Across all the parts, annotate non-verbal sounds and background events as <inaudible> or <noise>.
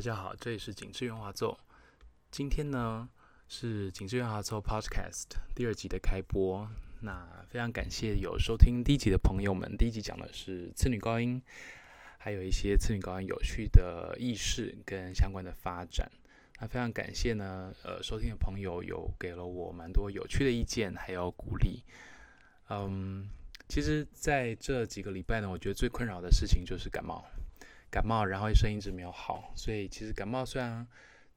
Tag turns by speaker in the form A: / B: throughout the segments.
A: 大家好，这里是景致圆滑奏。今天呢是景致圆滑奏 Podcast 第二集的开播。那非常感谢有收听第一集的朋友们。第一集讲的是次女高音，还有一些次女高音有趣的意识跟相关的发展。那非常感谢呢，呃，收听的朋友有给了我蛮多有趣的意见，还有鼓励。嗯，其实在这几个礼拜呢，我觉得最困扰的事情就是感冒。感冒，然后声音一直没有好，所以其实感冒虽然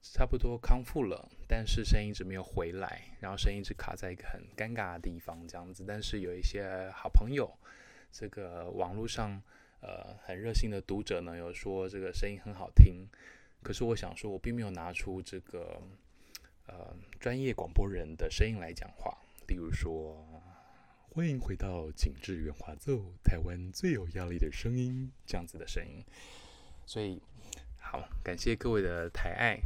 A: 差不多康复了，但是声音一直没有回来，然后声音一直卡在一个很尴尬的地方这样子。但是有一些好朋友，这个网络上呃很热心的读者呢，有说这个声音很好听。可是我想说，我并没有拿出这个呃专业广播人的声音来讲话，例如说。欢迎回到景致圆滑奏，台湾最有压力的声音，这样子的声音。所以，好，感谢各位的抬爱。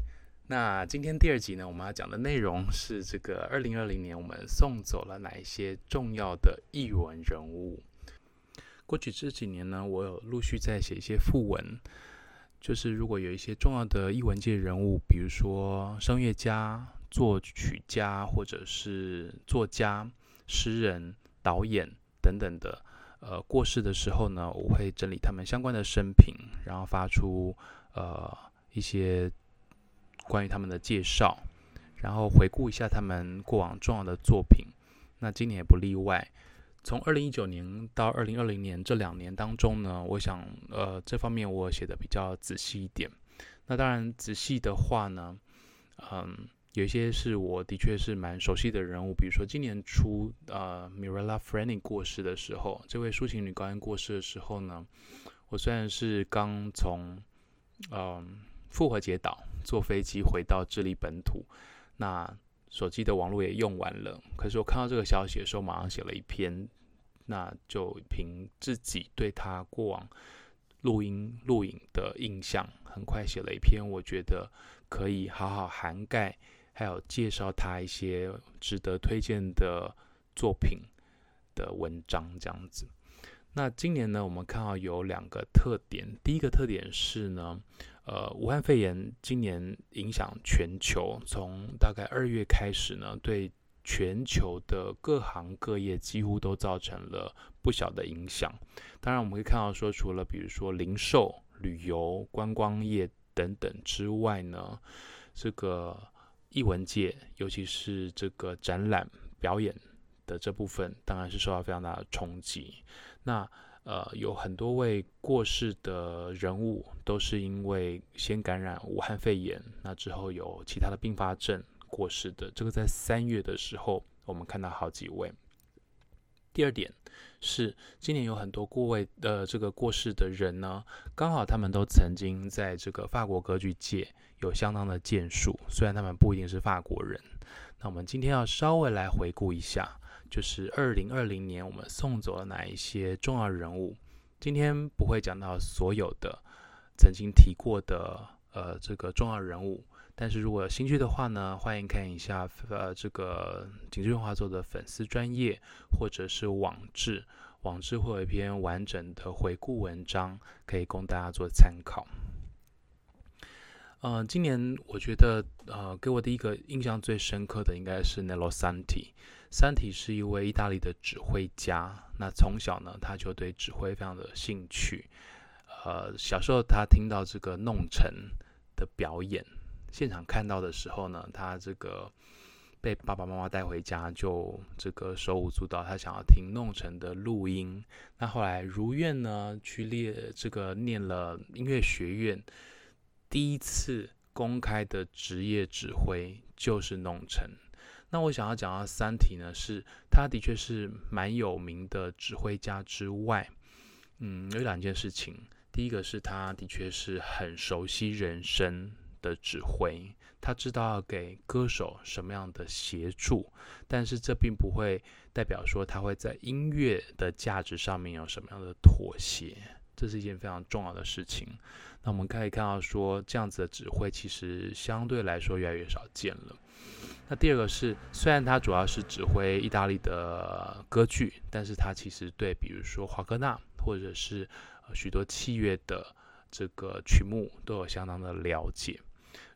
A: 那今天第二集呢，我们要讲的内容是这个二零二零年我们送走了哪一些重要的艺文人物。过去这几年呢，我有陆续在写一些副文，就是如果有一些重要的艺文界人物，比如说声乐家、作曲家，或者是作家、诗人。导演等等的，呃，过世的时候呢，我会整理他们相关的生平，然后发出呃一些关于他们的介绍，然后回顾一下他们过往重要的作品。那今年也不例外。从二零一九年到二零二零年这两年当中呢，我想呃这方面我写的比较仔细一点。那当然仔细的话呢，嗯。有一些是我的确是蛮熟悉的人物，比如说今年初，呃，Mirella Freni 过世的时候，这位抒情女高音过世的时候呢，我虽然是刚从，嗯、复活节岛坐飞机回到智利本土，那手机的网络也用完了，可是我看到这个消息的时候，马上写了一篇，那就凭自己对她过往录音录影的印象，很快写了一篇，我觉得可以好好涵盖。还有介绍他一些值得推荐的作品的文章，这样子。那今年呢，我们看到有两个特点。第一个特点是呢，呃，武汉肺炎今年影响全球，从大概二月开始呢，对全球的各行各业几乎都造成了不小的影响。当然，我们可以看到说，除了比如说零售、旅游、观光业等等之外呢，这个。艺文界，尤其是这个展览表演的这部分，当然是受到非常大的冲击。那呃，有很多位过世的人物，都是因为先感染武汉肺炎，那之后有其他的并发症过世的。这个在三月的时候，我们看到好几位。第二点是，今年有很多过位的这个过世的人呢，刚好他们都曾经在这个法国歌剧界有相当的建树，虽然他们不一定是法国人。那我们今天要稍微来回顾一下，就是二零二零年我们送走了哪一些重要人物。今天不会讲到所有的曾经提过的呃这个重要人物。但是如果有兴趣的话呢，欢迎看一下呃这个景致圆滑奏的粉丝专业或者是网志，网志会有一篇完整的回顾文章，可以供大家做参考。呃，今年我觉得呃给我的一个印象最深刻的应该是 Nello Santi。Santi 是一位意大利的指挥家，那从小呢他就对指挥非常的兴趣。呃，小时候他听到这个弄臣的表演。现场看到的时候呢，他这个被爸爸妈妈带回家，就这个手舞足蹈，他想要听弄成的录音。那后来如愿呢，去列这个念了音乐学院，第一次公开的职业指挥就是弄成。那我想要讲到三体呢，是他的确是蛮有名的指挥家之外，嗯，有两件事情。第一个是他的确是很熟悉人声。的指挥，他知道要给歌手什么样的协助，但是这并不会代表说他会在音乐的价值上面有什么样的妥协，这是一件非常重要的事情。那我们可以看到说，这样子的指挥其实相对来说越来越少见了。那第二个是，虽然他主要是指挥意大利的歌剧，但是他其实对比如说华格纳或者是许多器乐的这个曲目都有相当的了解。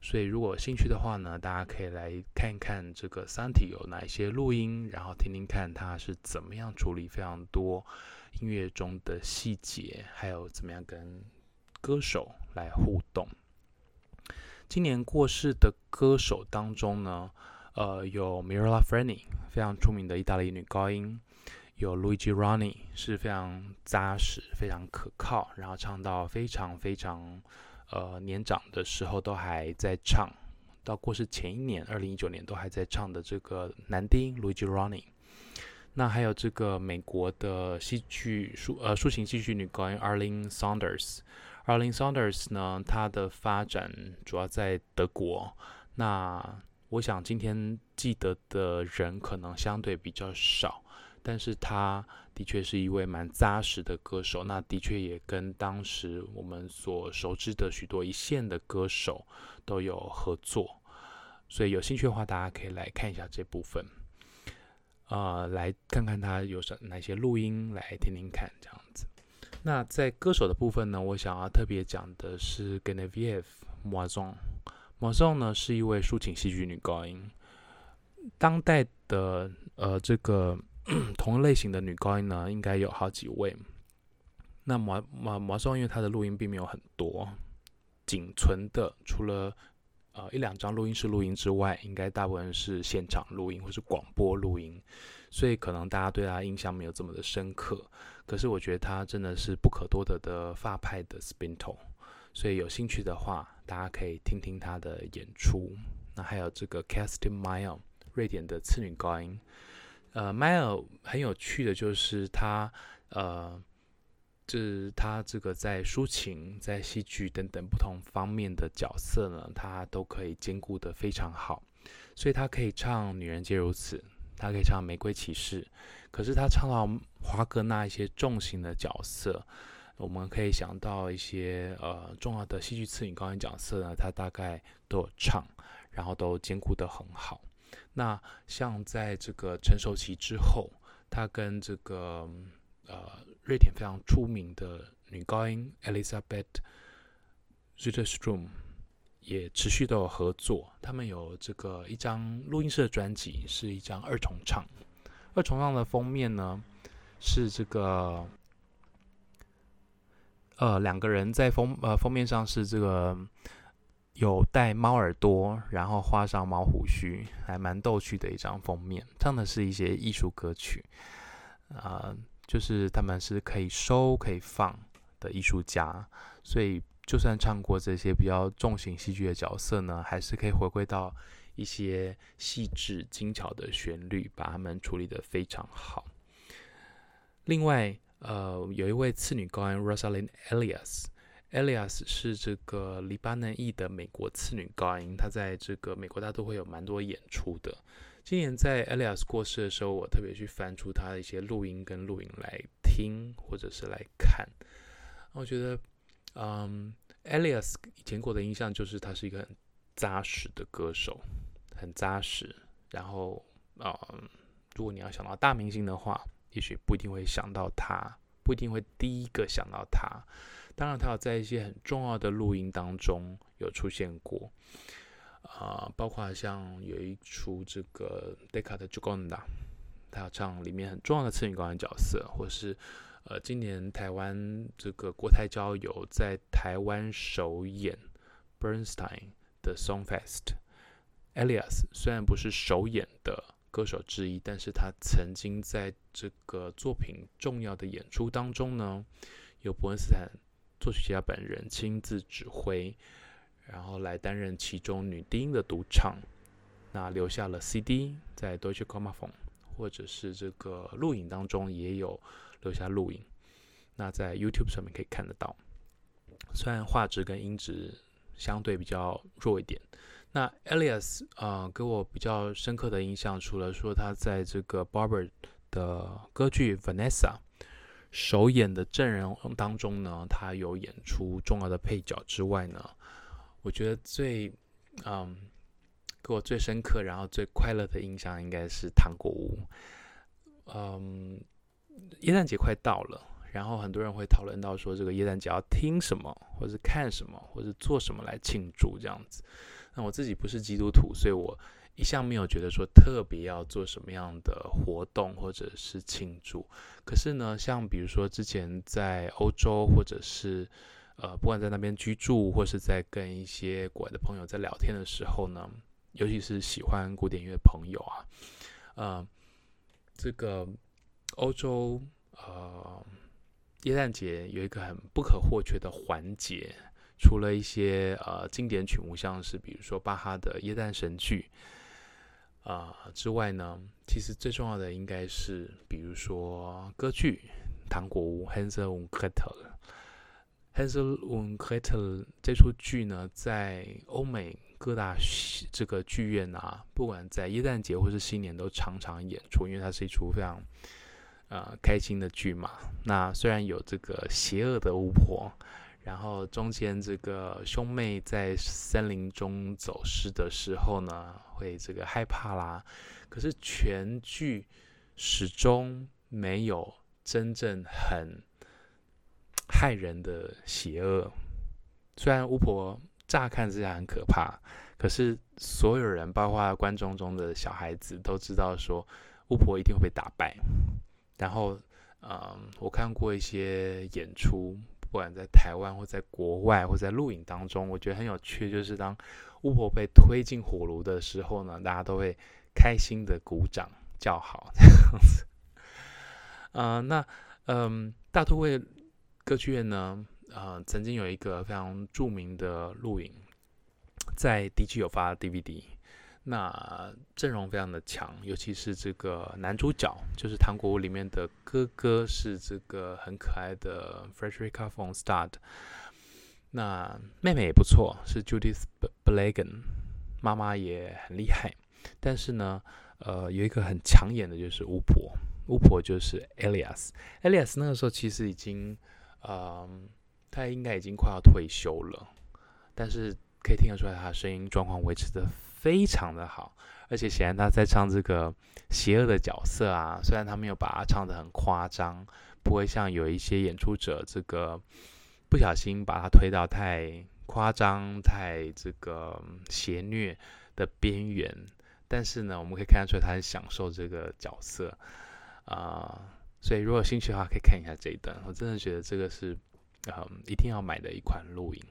A: 所以如果兴趣的话呢，大家可以来看看这个三体有哪一些录音，然后听听看他是怎么样处理非常多音乐中的细节，还有怎么样跟歌手来互动。今年过世的歌手当中呢，呃，有 Mirella Freni，非常出名的意大利女高音；有 Luigi Rani，是非常扎实、非常可靠，然后唱到非常非常呃年长的时候都还在唱，到过世前一年，二零一九年都还在唱的这个男低音 Luigi Roni。那还有这个美国的戏剧抒呃抒情戏剧女高音 Arlene Saunders。Arlene Saunders 呢，她的发展主要在德国。那我想今天记得的人可能相对比较少，但是她的确是一位蛮扎实的歌手。那的确也跟当时我们所熟知的许多一线的歌手都有合作。所以有兴趣的话，大家可以来看一下这部分，呃，来看看他有什哪些录音，来听听看这样子。那在歌手的部分呢，我想要特别讲的是 Genevieve Moison。Moison 呢是一位抒情戏剧女高音。当代的呃这个同类型的女高音呢，应该有好几位。那 Mo Mo Moison 因为她的录音并没有很多，仅存的除了呃一两张录音室录音之外，应该大部分是现场录音或是广播录音。所以可能大家对他印象没有这么的深刻，可是我觉得他真的是不可多得的发派的 spinto，所以有兴趣的话，大家可以听听他的演出。那还有这个 Kerstin Meyer，瑞典的次女高音。呃，Meyer 很有趣的就是他，呃，就是他这个在抒情、在戏剧等等不同方面的角色呢，他都可以兼顾的非常好，所以他可以唱《女人皆如此》。他可以唱《玫瑰骑士》，可是他唱到华格纳一些重型的角色，我们可以想到一些呃重要的戏剧次女高音角色呢，他大概都有唱，然后都兼顾得很好。那像在这个成熟期之后，他跟这个呃瑞典非常出名的女高音 Elisabeth Zetterstrom 也持续都有合作，他们有这个一张录音室的专辑，是一张二重唱。二重唱的封面呢，是这个呃两个人在封呃封面上是这个有戴猫耳朵，然后画上猫胡须，还蛮逗趣的一张封面。唱的是一些艺术歌曲，啊、就是他们是可以收可以放的艺术家，所以。就算唱过这些比较重型戏剧的角色呢，还是可以回归到一些细致精巧的旋律，把它们处理得非常好。另外，呃，有一位次女高音 Rosalind Elias Elias 是这个黎巴嫩裔的美国次女高音，她在这个美国大都会有蛮多演出的。今年在 Elias 过世的时候，我特别去翻出她的一些录音跟录影来听或者是来看，我觉得。嗯、，Elias 以前给我的印象就是他是一个很扎实的歌手，很扎实。然后，嗯，如果你要想到大明星的话，也许不一定会想到他，不一定会第一个想到他。当然，他有在一些很重要的录音当中有出现过，啊、包括像有一出这个《Decca da Gioconda》，他要唱里面很重要的次女高音角色，或是。呃，今年台湾这个国台交有在台湾首演 Bernstein 的 Songfest。Elias 虽然不是首演的歌手之一，但是他曾经在这个作品重要的演出当中呢，由伯恩斯坦作曲家本人亲自指挥，然后来担任其中女低音的独唱。那留下了 CD 在 Deutsche Grammophon，或者是这个录影当中也有。留下录影，那在 YouTube 上面可以看得到。虽然画质跟音质相对比较弱一点，那 Elias 啊、呃，给我比较深刻的印象，除了说他在这个 Barber 的歌剧 Vanessa 首演的阵容当中呢，他有演出重要的配角之外呢，我觉得最嗯给我最深刻，然后最快乐的印象应该是糖果屋，嗯。耶诞节快到了，然后很多人会讨论到说，这个耶诞节要听什么，或者看什么，或者做什么来庆祝这样子。那我自己不是基督徒，所以我一向没有觉得说特别要做什么样的活动或者是庆祝。可是呢，像比如说之前在欧洲，或者是呃，不管在那边居住，或是在跟一些国外的朋友在聊天的时候呢，尤其是喜欢古典乐的朋友啊，呃，这个欧洲呃。耶诞节有一个很不可或缺的环节，除了一些呃经典曲目，像是比如说巴哈的《耶诞神剧》啊、之外呢，其实最重要的应该是比如说歌剧《糖果屋》（Hansel und Gretel）。《Hansel und Gretel 这出剧呢，在欧美各大这个剧院啊，不管在耶诞节或是新年都常常演出，因为它是一出非常。呃，开心的剧嘛。那虽然有这个邪恶的巫婆，然后中间这个兄妹在森林中走失的时候呢，会这个害怕啦。可是全剧始终没有真正很害人的邪恶。虽然巫婆乍看之下很可怕，可是所有人，包括观众中的小孩子，都知道说巫婆一定会被打败。然后，嗯，我看过一些演出，不管在台湾或在国外或在录影当中，我觉得很有趣，就是当巫婆被推进火炉的时候呢，大家都会开心的鼓掌叫好这样子。啊、那嗯，大都会歌剧院呢，呃，曾经有一个非常著名的录影，在 DG 有发 DVD。那阵容非常的强，尤其是这个男主角，就是《糖果屋》里面的哥哥，是这个很可爱的 Frederica von Stade。那妹妹也不错，是 Judith Balaguer，妈妈也很厉害。但是呢，呃，有一个很抢眼的，就是巫婆。巫婆就是 Elias。Elias 那个时候其实已经，呃，他应该已经快要退休了，但是可以听得出来，他的声音状况维持的。非常的好，而且显然他在唱这个邪恶的角色啊，虽然他没有把它唱得很夸张，不会像有一些演出者这个不小心把它推到太夸张、太这个邪虐的边缘，但是呢，我们可以看得出来他很享受这个角色啊、所以如果有兴趣的话，可以看一下这一段，我真的觉得这个是嗯一定要买的一款录影。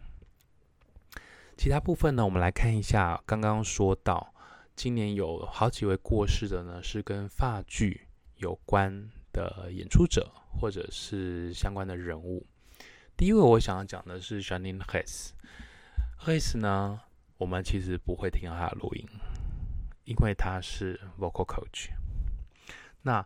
A: 其他部分呢，我们来看一下。刚刚说到，今年有好几位过世的呢，是跟话剧有关的演出者或者是相关的人物。第一位我想要讲的是 Janine Hess。Hess 呢，我们其实不会听到他的录音，因为他是 vocal coach。那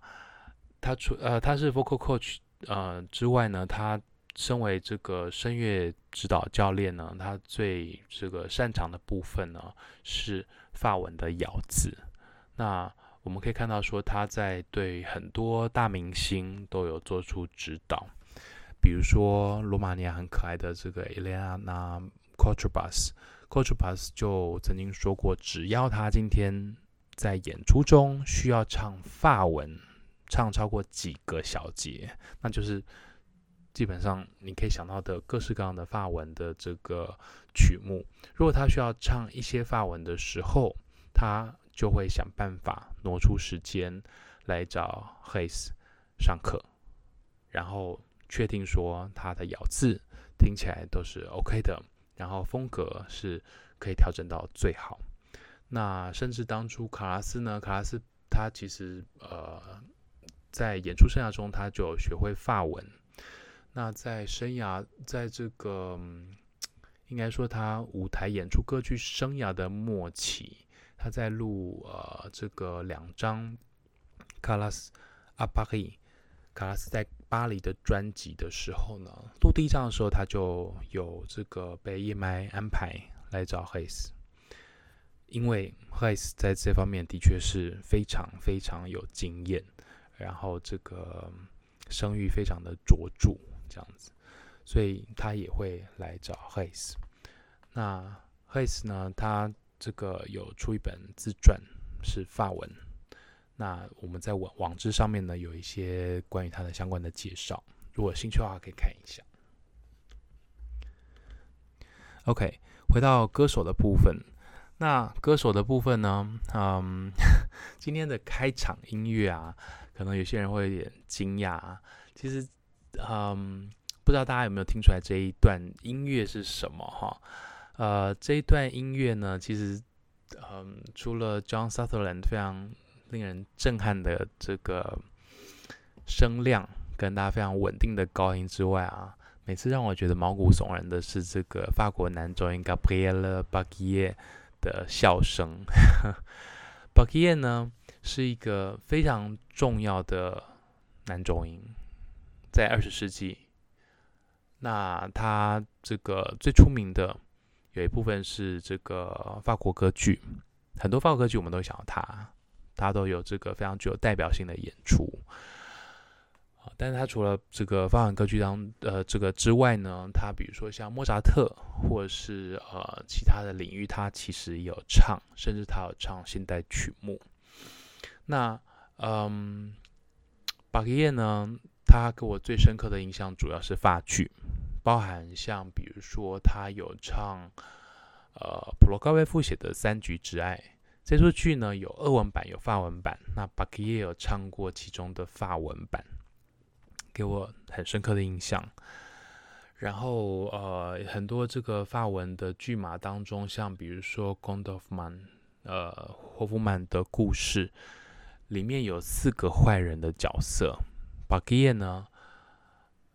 A: 他除呃他是 vocal coach 呃之外呢，他身为这个声乐指导教练呢，他最这个擅长的部分呢是法文的咬字。那我们可以看到说他在对很多大明星都有做出指导，比如说罗马尼亚很可爱的这个 Elena Cotrubas，Cotrubas 就曾经说过，只要他今天在演出中需要唱法文，唱超过几个小节，那就是。基本上你可以想到的各式各样的法文的这个曲目，如果他需要唱一些法文的时候，他就会想办法挪出时间来找 Hess 上课，然后确定说他的咬字听起来都是 OK 的，然后风格是可以调整到最好。那甚至当初卡拉斯呢，卡拉斯他其实呃在演出生涯中他就学会法文。那在生涯，在这个应该说他舞台演出歌剧生涯的末期，他在录呃这个两张卡拉斯阿巴里卡拉斯在巴黎的专辑的时候呢，录第一张的时候他就有这个被 EMI 安排来找 Hess，因为 Hess 在这方面的确是非常非常有经验，然后这个声誉非常的卓著。这样子，所以他也会来找 Hess。那 Hess 呢，他这个有出一本自传，是法文。那我们在网网志上面呢，有一些关于他的相关的介绍，如果有兴趣的话，可以看一下。OK，回到歌手的部分。那歌手的部分呢？嗯，<laughs> 今天的开场音乐啊，可能有些人会有点惊讶。其实，嗯，不知道大家有没有听出来这一段音乐是什么哈？呃，这一段音乐呢，其实，嗯，除了 John Sutherland 非常令人震撼的这个声量跟大家非常稳定的高音之外啊，每次让我觉得毛骨悚然的是这个法国男中音 Gabriel Baguier 的笑声，<laughs> Baguier 呢是一个非常重要的男中音，在二十世纪，那他这个最出名的有一部分是这个法国歌剧，很多法国歌剧我们都想到他，他都有这个非常具有代表性的演出。但是他除了这个法文歌剧当呃这个之外呢，他比如说像莫扎特或是呃其他的领域，他其实有唱，甚至他有唱现代曲目。那嗯，巴格耶呢，他给我最深刻的印象主要是法剧，包含像比如说他有唱呃普罗高菲夫写的《三局之爱》这出剧呢，有俄文版有法文版，那巴克耶有唱过其中的法文版。给我很深刻的印象，然后呃，很多这个法文的剧码当中，像比如说《Gondofman》呃，霍夫曼的故事里面有四个坏人的角色，巴基耶呢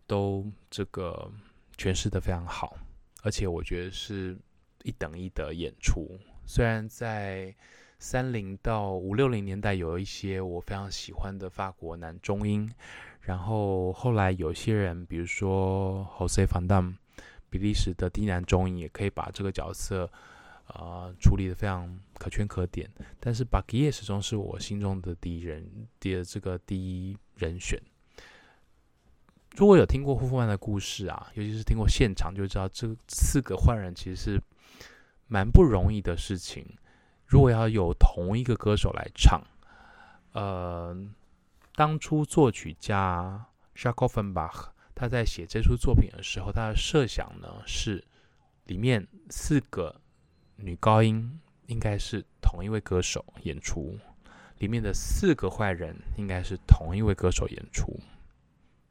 A: 都这个诠释的非常好，而且我觉得是一等一的演出。虽然在三零到五六零年代有一些我非常喜欢的法国男中音。然后后来有些人，比如说 Jose Vandam，比利时的低男中音，也可以把这个角色，呃，处理得非常可圈可点。但是巴吉耶始终是我心中的第一人，第这个第一人选。如果有听过霍夫曼的故事啊，尤其是听过现场，就知道这四个坏人其实是蛮不容易的事情。如果要有同一个歌手来唱，呃。当初作曲家 Shakoffenbach 他在写这出作品的时候，他的设想呢是里面四个女高音应该是同一位歌手演出，里面的四个坏人应该是同一位歌手演出。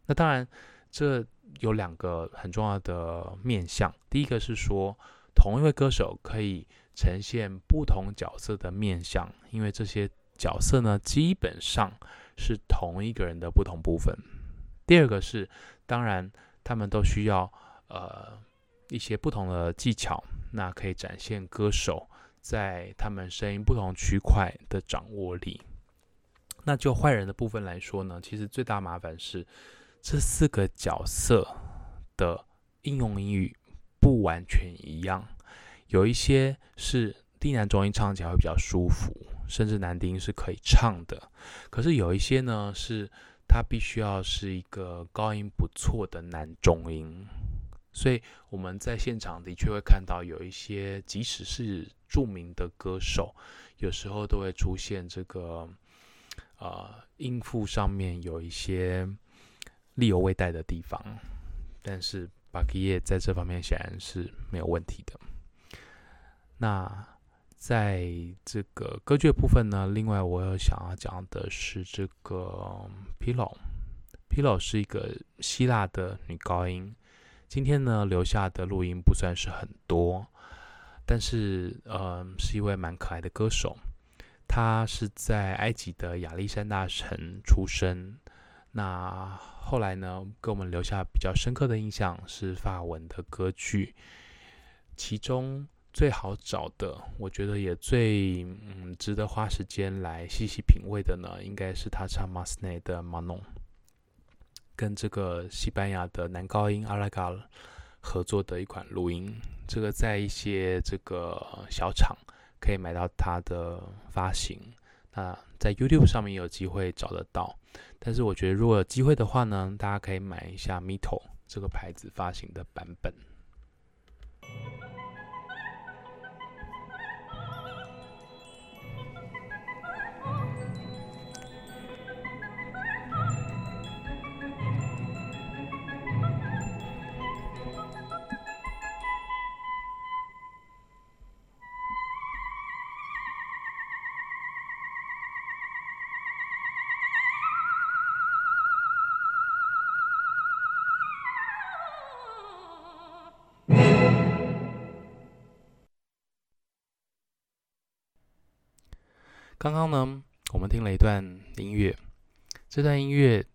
A: 那当然，这有两个很重要的面向。第一个是说，同一位歌手可以呈现不同角色的面相，因为这些角色呢基本上。是同一个人的不同部分。第二个是，当然他们都需要呃一些不同的技巧，那可以展现歌手在他们声音不同区块的掌握力。那就坏人的部分来说呢，其实最大麻烦是这四个角色的应用音域不完全一样，有一些是低男中音唱起来会比较舒服。甚至男低音是可以唱的，可是有一些呢，是它必须要是一个高音不错的男中音，所以我们在现场的确会看到有一些，即使是著名的歌手，有时候都会出现这个，呃，音符上面有一些力有未逮的地方，但是巴基耶在这方面显然是没有问题的。那。在这个歌剧部分呢，另外我有想要讲的是这个 Pilot，Pilot 是一个希腊的女高音。今天呢留下的录音不算是很多，但是呃是一位蛮可爱的歌手。她是在埃及的亚历山大城出生，那后来呢给我们留下比较深刻的印象是法文的歌剧，其中。最好找的，我觉得也最嗯值得花时间来细细品味的呢，应该是他唱马斯内的《马农》，跟这个西班牙的男高音阿拉嘎合作的一款录音。这个在一些这个小厂可以买到他的发行，那在 YouTube 上面有机会找得到。但是我觉得如果有机会的话呢，大家可以买一下 Mito 这个牌子发行的版本。刚刚呢，我们听了一段音乐，这段音乐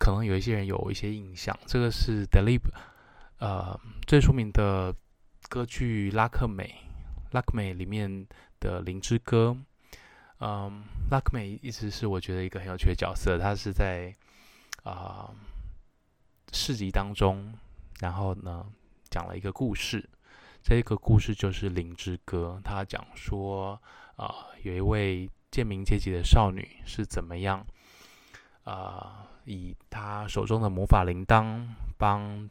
A: 可能有一些人有一些印象，这个是 d e l i p 呃最出名的歌剧《拉克美》，拉克美里面的《灵之歌》。嗯，拉克美一直是我觉得一个很有趣的角色，他是在啊、呃、市集当中，然后呢讲了一个故事。这个故事就是《灵之歌》，他讲说啊、有一位贱民阶级的少女是怎么样啊、以她手中的魔法铃铛帮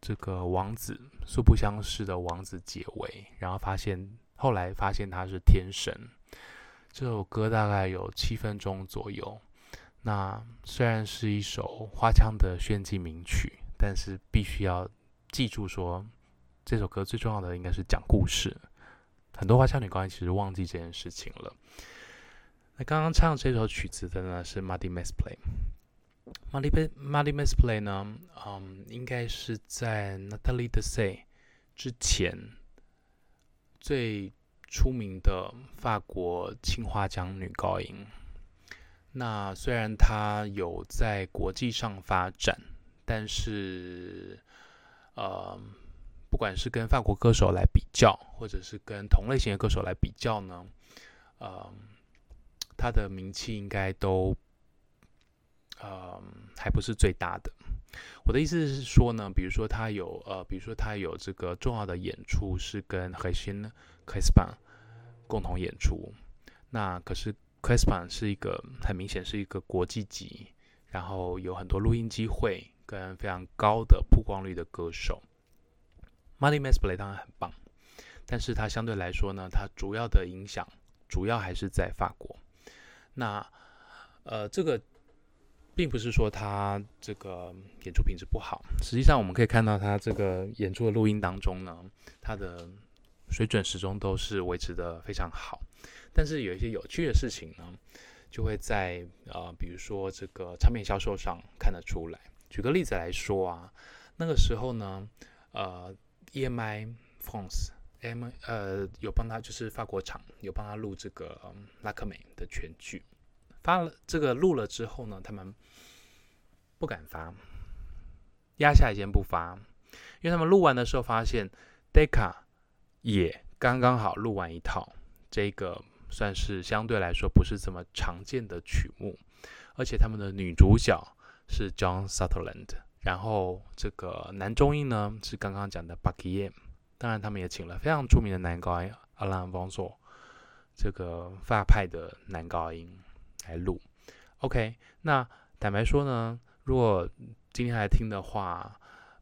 A: 这个王子素不相识的王子解围，然后发现后来发现他是天神。这首歌大概有七分钟左右。那虽然是一首花腔的炫技名曲，但是必须要记住说，这首歌最重要的应该是讲故事。很多花腔女高音其实忘记这件事情了。那刚刚唱这首曲子的呢是 Muddy Mesplay。Muddy Muddy Mesplay 呢，嗯，应该是在 Natalie d e s a y 之前最。出名的法国青花奖女高音，那虽然她有在国际上发展，但是，呃，不管是跟法国歌手来比较，或者是跟同类型的歌手来比较呢，呃，他的名气应该都，呃，还不是最大的。我的意思是说呢，比如说他有，呃，比如说他有这个重要的演出是跟海星。Crespin 共同演出，那可是 c r i s p a n 是一个很明显是一个国际级，然后有很多录音机会跟非常高的曝光率的歌手。Money m a s Play 当然很棒，但是他相对来说呢，他主要的影响主要还是在法国。那呃，这个并不是说他这个演出品质不好，实际上我们可以看到他这个演出的录音当中呢，他的。水准始终都是维持得非常好，但是有一些有趣的事情呢，就会在呃，比如说这个唱片销售上看得出来。举个例子来说啊，那个时候呢，呃，EMI France M 呃有帮他就是法国厂有帮他录这个、嗯、拉克美的全剧，发了这个录了之后呢，他们不敢发，压下来先不发，因为他们录完的时候发现 Deca。也刚刚好录完一套，这个算是相对来说不是这么常见的曲目，而且他们的女主角是 John Sutherland，然后这个男中音呢是刚刚讲的 Bacquier，当然他们也请了非常著名的男高音 Alain v o n s o 这个法派的男高音来录。OK，那坦白说呢，如果今天来听的话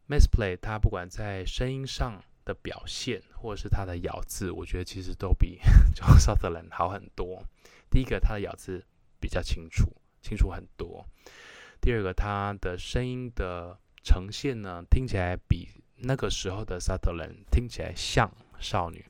A: ，Misplay 他不管在声音上。的表现，或者是他的咬字，我觉得其实都比 <laughs> John Sutherland 好很多。第一个，他的咬字比较清楚，清楚很多；第二个，他的声音的呈现呢，听起来比那个时候的 Sutherland 听起来像少女。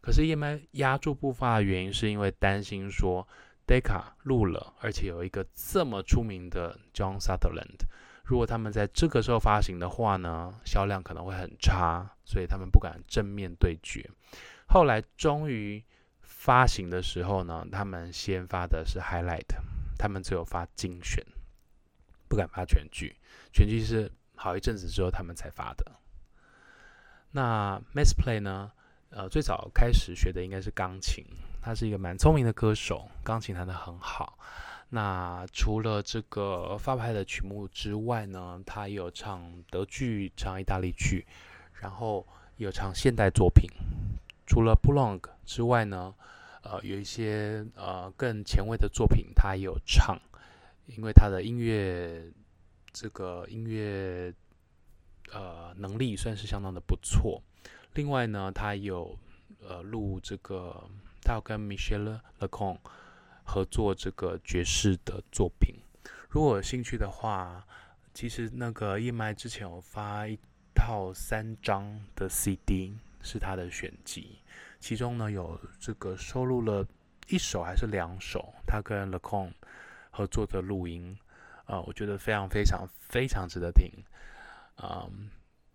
A: 可是叶麦压住不发的原因，是因为担心说 Decca 录了，而且有一个这么出名的 John Sutherland。如果他们在这个时候发行的话呢，销量可能会很差，所以他们不敢正面对决。后来终于发行的时候呢，他们先发的是 Highlight，他们只有发精选，不敢发全剧。全剧是好一阵子之后他们才发的。那 Mesplay 呢？呃，最早开始学的应该是钢琴，他是一个蛮聪明的歌手，钢琴弹得很好。那除了这个发牌的曲目之外呢，他也有唱德剧、唱意大利剧，然后有唱现代作品。除了布朗克之外呢，呃，有一些呃更前卫的作品他也有唱，因为他的音乐这个音乐呃能力算是相当的不错。另外呢，他有呃录这个，他有跟 Michel Legrand 合作这个爵士的作品，如果有兴趣的话，其实那个 EMI 之前有发一套三张的 CD，是他的选集，其中呢有这个收录了一首还是两首他跟 Legrand 合作的录音，啊、呃，我觉得非常非常非常值得听，嗯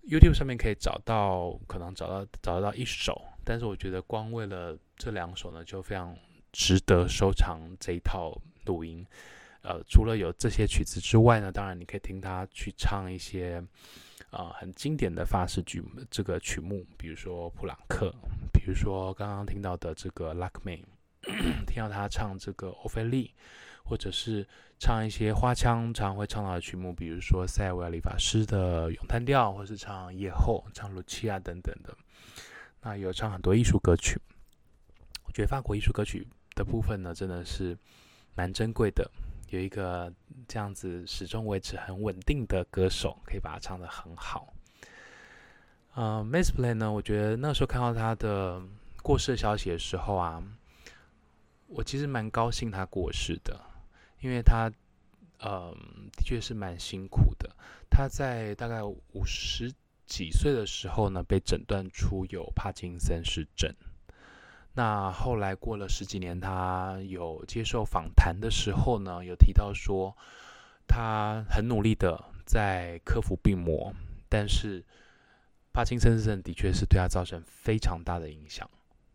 A: ，YouTube 上面可以找到，可能找到找得到一首但是我觉得光为了这两首呢，就非常值得收藏这一套录音。呃，除了有这些曲子之外呢，当然你可以听他去唱一些啊、很经典的法式曲这个曲目，比如说普朗克，比如说刚刚听到的这个拉克梅，听到他唱这个欧菲利，或者是唱一些花腔常会唱到的曲目，比如说塞维尔理发师的咏叹调，或是唱夜后、唱露琪亚等等的。那有唱很多艺术歌曲，我觉得法国艺术歌曲的部分呢，真的是蛮珍贵的。有一个这样子始终维持很稳定的歌手，可以把它唱得很好。呃，Max Planck 呢，我觉得那时候看到他的过世的消息的时候啊，我其实蛮高兴他过世的，因为他，嗯，的确是蛮辛苦的。他在大概五十。几岁的时候呢，被诊断出有帕金森氏症。那后来过了十几年，他有接受访谈的时候呢，有提到说，他很努力的在克服病魔，但是帕金森症的确是对他造成非常大的影响。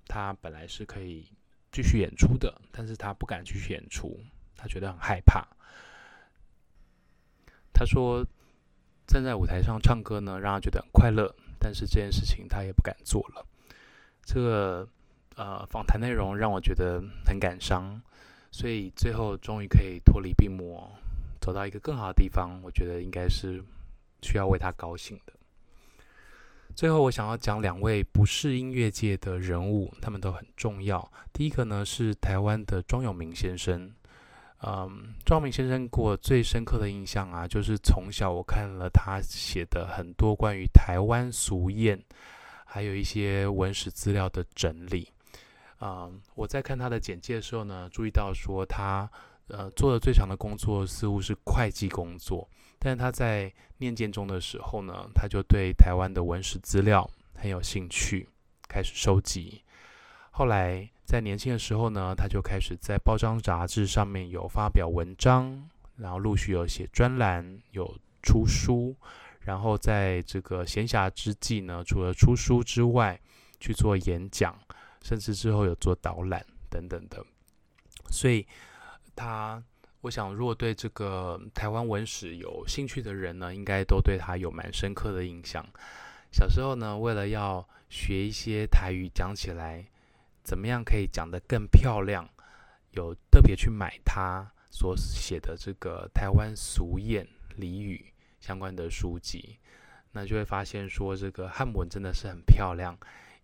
A: 他本来是可以继续演出的，但是他不敢继续演出，他觉得很害怕。他说。站在舞台上唱歌呢，让他觉得很快乐，但是这件事情他也不敢做了。这个呃访谈内容让我觉得很感伤，所以最后终于可以脱离病魔，走到一个更好的地方，我觉得应该是需要为他高兴的。最后，我想要讲两位不是音乐界的人物，他们都很重要。第一个呢是台湾的庄永明先生。嗯，庄明先生给我最深刻的印象啊，就是从小我看了他写的很多关于台湾俗谚，还有一些文史资料的整理。嗯，我在看他的简介的时候呢，注意到说他呃做的最长的工作似乎是会计工作，但是他在念建中的时候呢，他就对台湾的文史资料很有兴趣，开始收集。后来在年轻的时候呢，他就开始在报章杂志上面有发表文章，然后陆续有写专栏，有出书，然后在这个闲暇之际呢，除了出书之外，去做演讲，甚至之后有做导览等等的。所以他，我想如果对这个台湾文史有兴趣的人呢，应该都对他有蛮深刻的印象。小时候呢，为了要学一些台语讲起来。怎么样可以讲得更漂亮？有特别去买他所写的这个台湾俗谚俚语相关的书籍，那就会发现说这个汉文真的是很漂亮。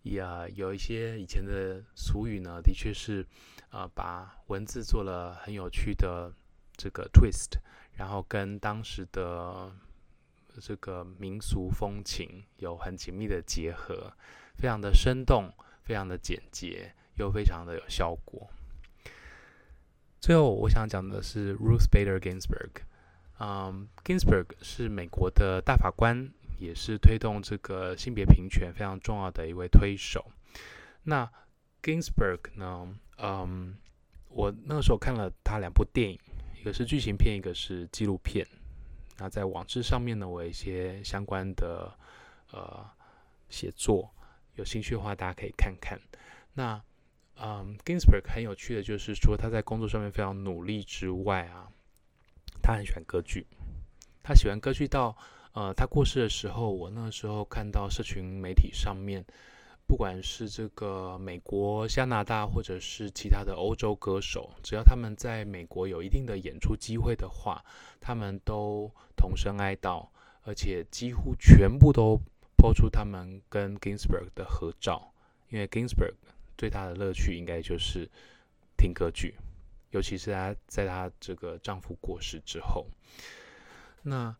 A: 也有一些以前的俗语呢，的确是呃把文字做了很有趣的这个 twist，然后跟当时的这个民俗风情有很紧密的结合，非常的生动。非常的简洁，又非常的有效果。最后，我想讲的是 Ruth Bader Ginsburg。嗯，Ginsburg 是美国的大法官，也是推动这个性别平权非常重要的一位推手。那 Ginsburg 呢？嗯，我那个时候看了他两部电影，一个是剧情片，一个是纪录片。那在网志上面呢，我有一些相关的呃写作。有兴趣的话，大家可以看看。那，嗯，Ginsburg 很有趣的就是说，他在工作上面非常努力之外啊，他很喜欢歌剧。他喜欢歌剧到，呃，他过世的时候，我那时候看到社群媒体上面，不管是这个美国、加拿大，或者是其他的欧洲歌手，只要他们在美国有一定的演出机会的话，他们都同声哀悼，而且几乎全部都。抛出他们跟 Ginsburg 的合照，因为 Ginsburg 最大的乐趣应该就是听歌剧，尤其是她在她这个丈夫过世之后。那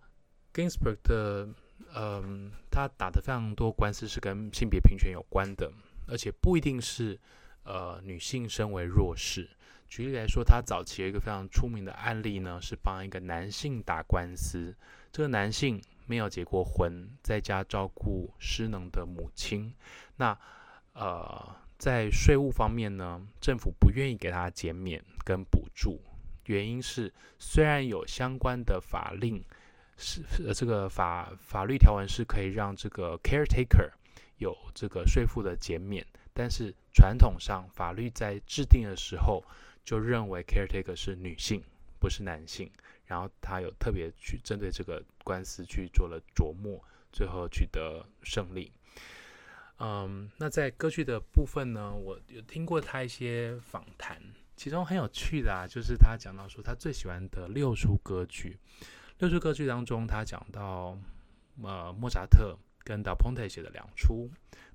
A: Ginsburg 的，嗯，她打的非常多官司是跟性别平权有关的，而且不一定是呃女性身为弱势。举例来说，她早期有一个非常出名的案例呢，是帮一个男性打官司，这个男性。没有结过婚，在家照顾失能的母亲。那呃，在税务方面呢，政府不愿意给他减免跟补助，原因是虽然有相关的法令，是呃这个法法律条文是可以让这个 caretaker 有这个税负的减免，但是传统上法律在制定的时候就认为 caretaker 是女性，不是男性。然后他有特别去针对这个官司去做了琢磨，最后取得胜利。嗯，那在歌剧的部分呢，我有听过他一些访谈，其中很有趣的啊，就是他讲到说他最喜欢的六出歌剧。六出歌剧当中，他讲到呃莫扎特跟 Da Ponte 写的两出。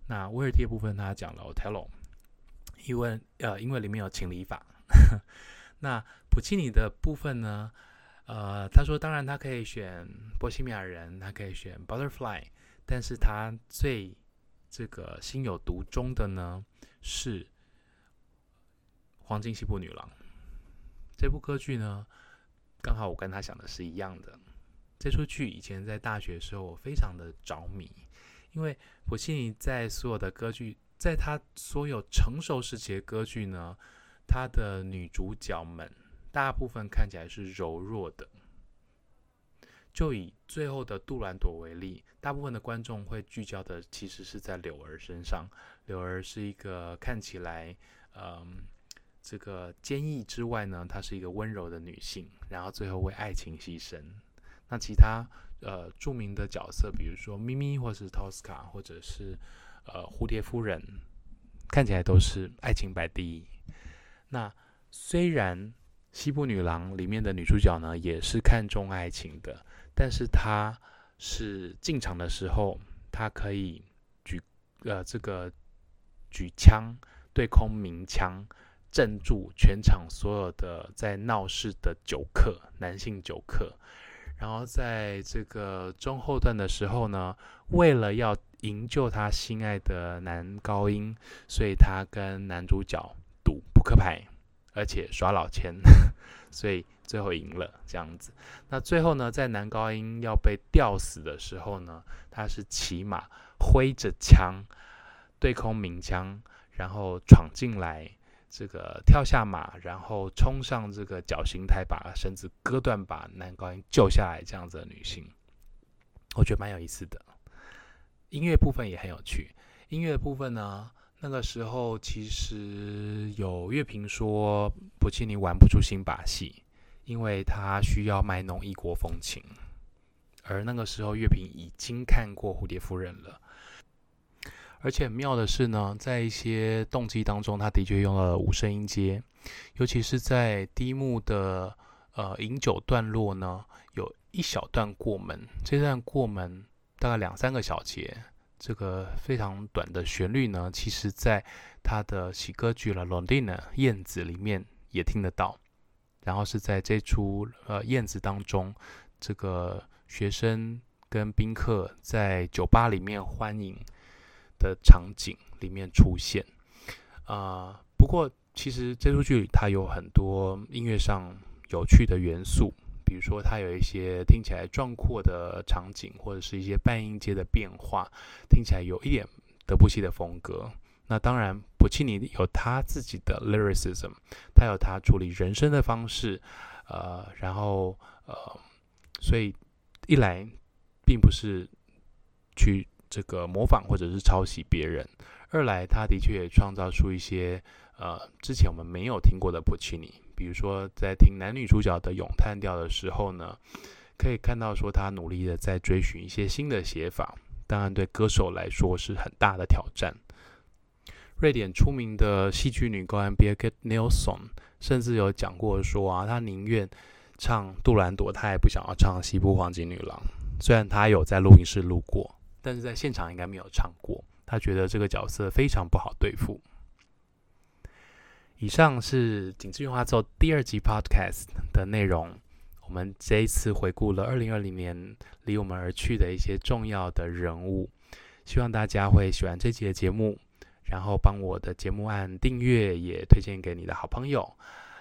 A: 那威尔第的部分，他讲了 Otello，因为呃因为里面有情理法。<laughs> 那普契尼的部分呢？呃，他说，当然他可以选波西米亚人，他可以选 Butterfly，但是他最这个心有独钟的呢是黄金西部女郎。这部歌剧呢，刚好我跟他想的是一样的。这出剧以前在大学的时候我非常的着迷，因为普契尼在所有的歌剧，在他所有成熟时期的歌剧呢，他的女主角们。大部分看起来是柔弱的，就以最后的杜兰朵为例，大部分的观众会聚焦的其实是在柳儿身上。柳儿是一个看起来，嗯，这个坚毅之外呢，她是一个温柔的女性，然后最后为爱情牺牲。那其他呃著名的角色，比如说咪咪，或是托斯卡，或者是呃蝴蝶夫人，看起来都是爱情摆第一。那虽然西部女郎里面的女主角呢，也是看重爱情的，但是她是进场的时候，她可以举呃这个举枪对空鸣枪，镇住全场所有的在闹事的酒客，男性酒客。然后在这个中后段的时候呢，为了要营救她心爱的男高音，所以她跟男主角赌扑克牌。而且耍老千，<laughs> 所以最后赢了这样子。那最后呢，在男高音要被吊死的时候呢，他是骑马挥着枪对空鸣枪，然后闯进来，这个跳下马，然后冲上这个绞刑台，把绳子割断，把男高音救下来。这样子的女性，我觉得蛮有意思的。音乐部分也很有趣。音乐部分呢？那个时候，其实有乐评说，普契尼玩不出新把戏，因为他需要卖弄异国风情。而那个时候，乐评已经看过《蝴蝶夫人》了。而且妙的是呢，在一些动机当中，他的确用了五声音阶，尤其是在第一幕的呃饮酒段落呢，有一小段过门，这段过门大概两三个小节。这个非常短的旋律呢，其实在他的喜歌剧了《Londina》燕子里面也听得到。然后是在这出呃燕子当中，这个学生跟宾客在酒吧里面欢迎的场景里面出现。啊、不过其实这出剧它有很多音乐上有趣的元素。比如说，它有一些听起来壮阔的场景，或者是一些半音阶的变化，听起来有一点德布西的风格。那当然，普契尼有他自己的 lyricism，他有他处理人声的方式，呃，然后呃，所以一来并不是去这个模仿或者是抄袭别人，二来他的确也创造出一些呃之前我们没有听过的普契尼。比如说，在听男女主角的咏叹调的时候呢，可以看到说他努力的在追寻一些新的写法。当然，对歌手来说是很大的挑战。瑞典出名的戏剧女高音 Birgit Nilsson 甚至有讲过说啊，她宁愿唱杜兰朵，她也不想要唱西部黄金女郎。虽然她有在录音室录过，但是在现场应该没有唱过。她觉得这个角色非常不好对付。以上是《景致圆滑奏》第二集 Podcast 的内容。我们这一次回顾了二零二零年离我们而去的一些重要的人物，希望大家会喜欢这集的节目，然后帮我的节目按订阅，也推荐给你的好朋友。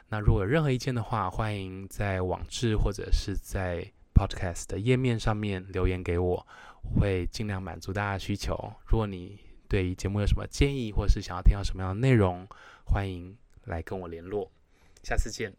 A: 那如果有任何意见的话，欢迎在网志或者是在 Podcast 的页面上面留言给我，我会尽量满足大家的需求。如果你对于节目有什么建议，或是想要听到什么样的内容，欢迎。来跟我联络，下次见。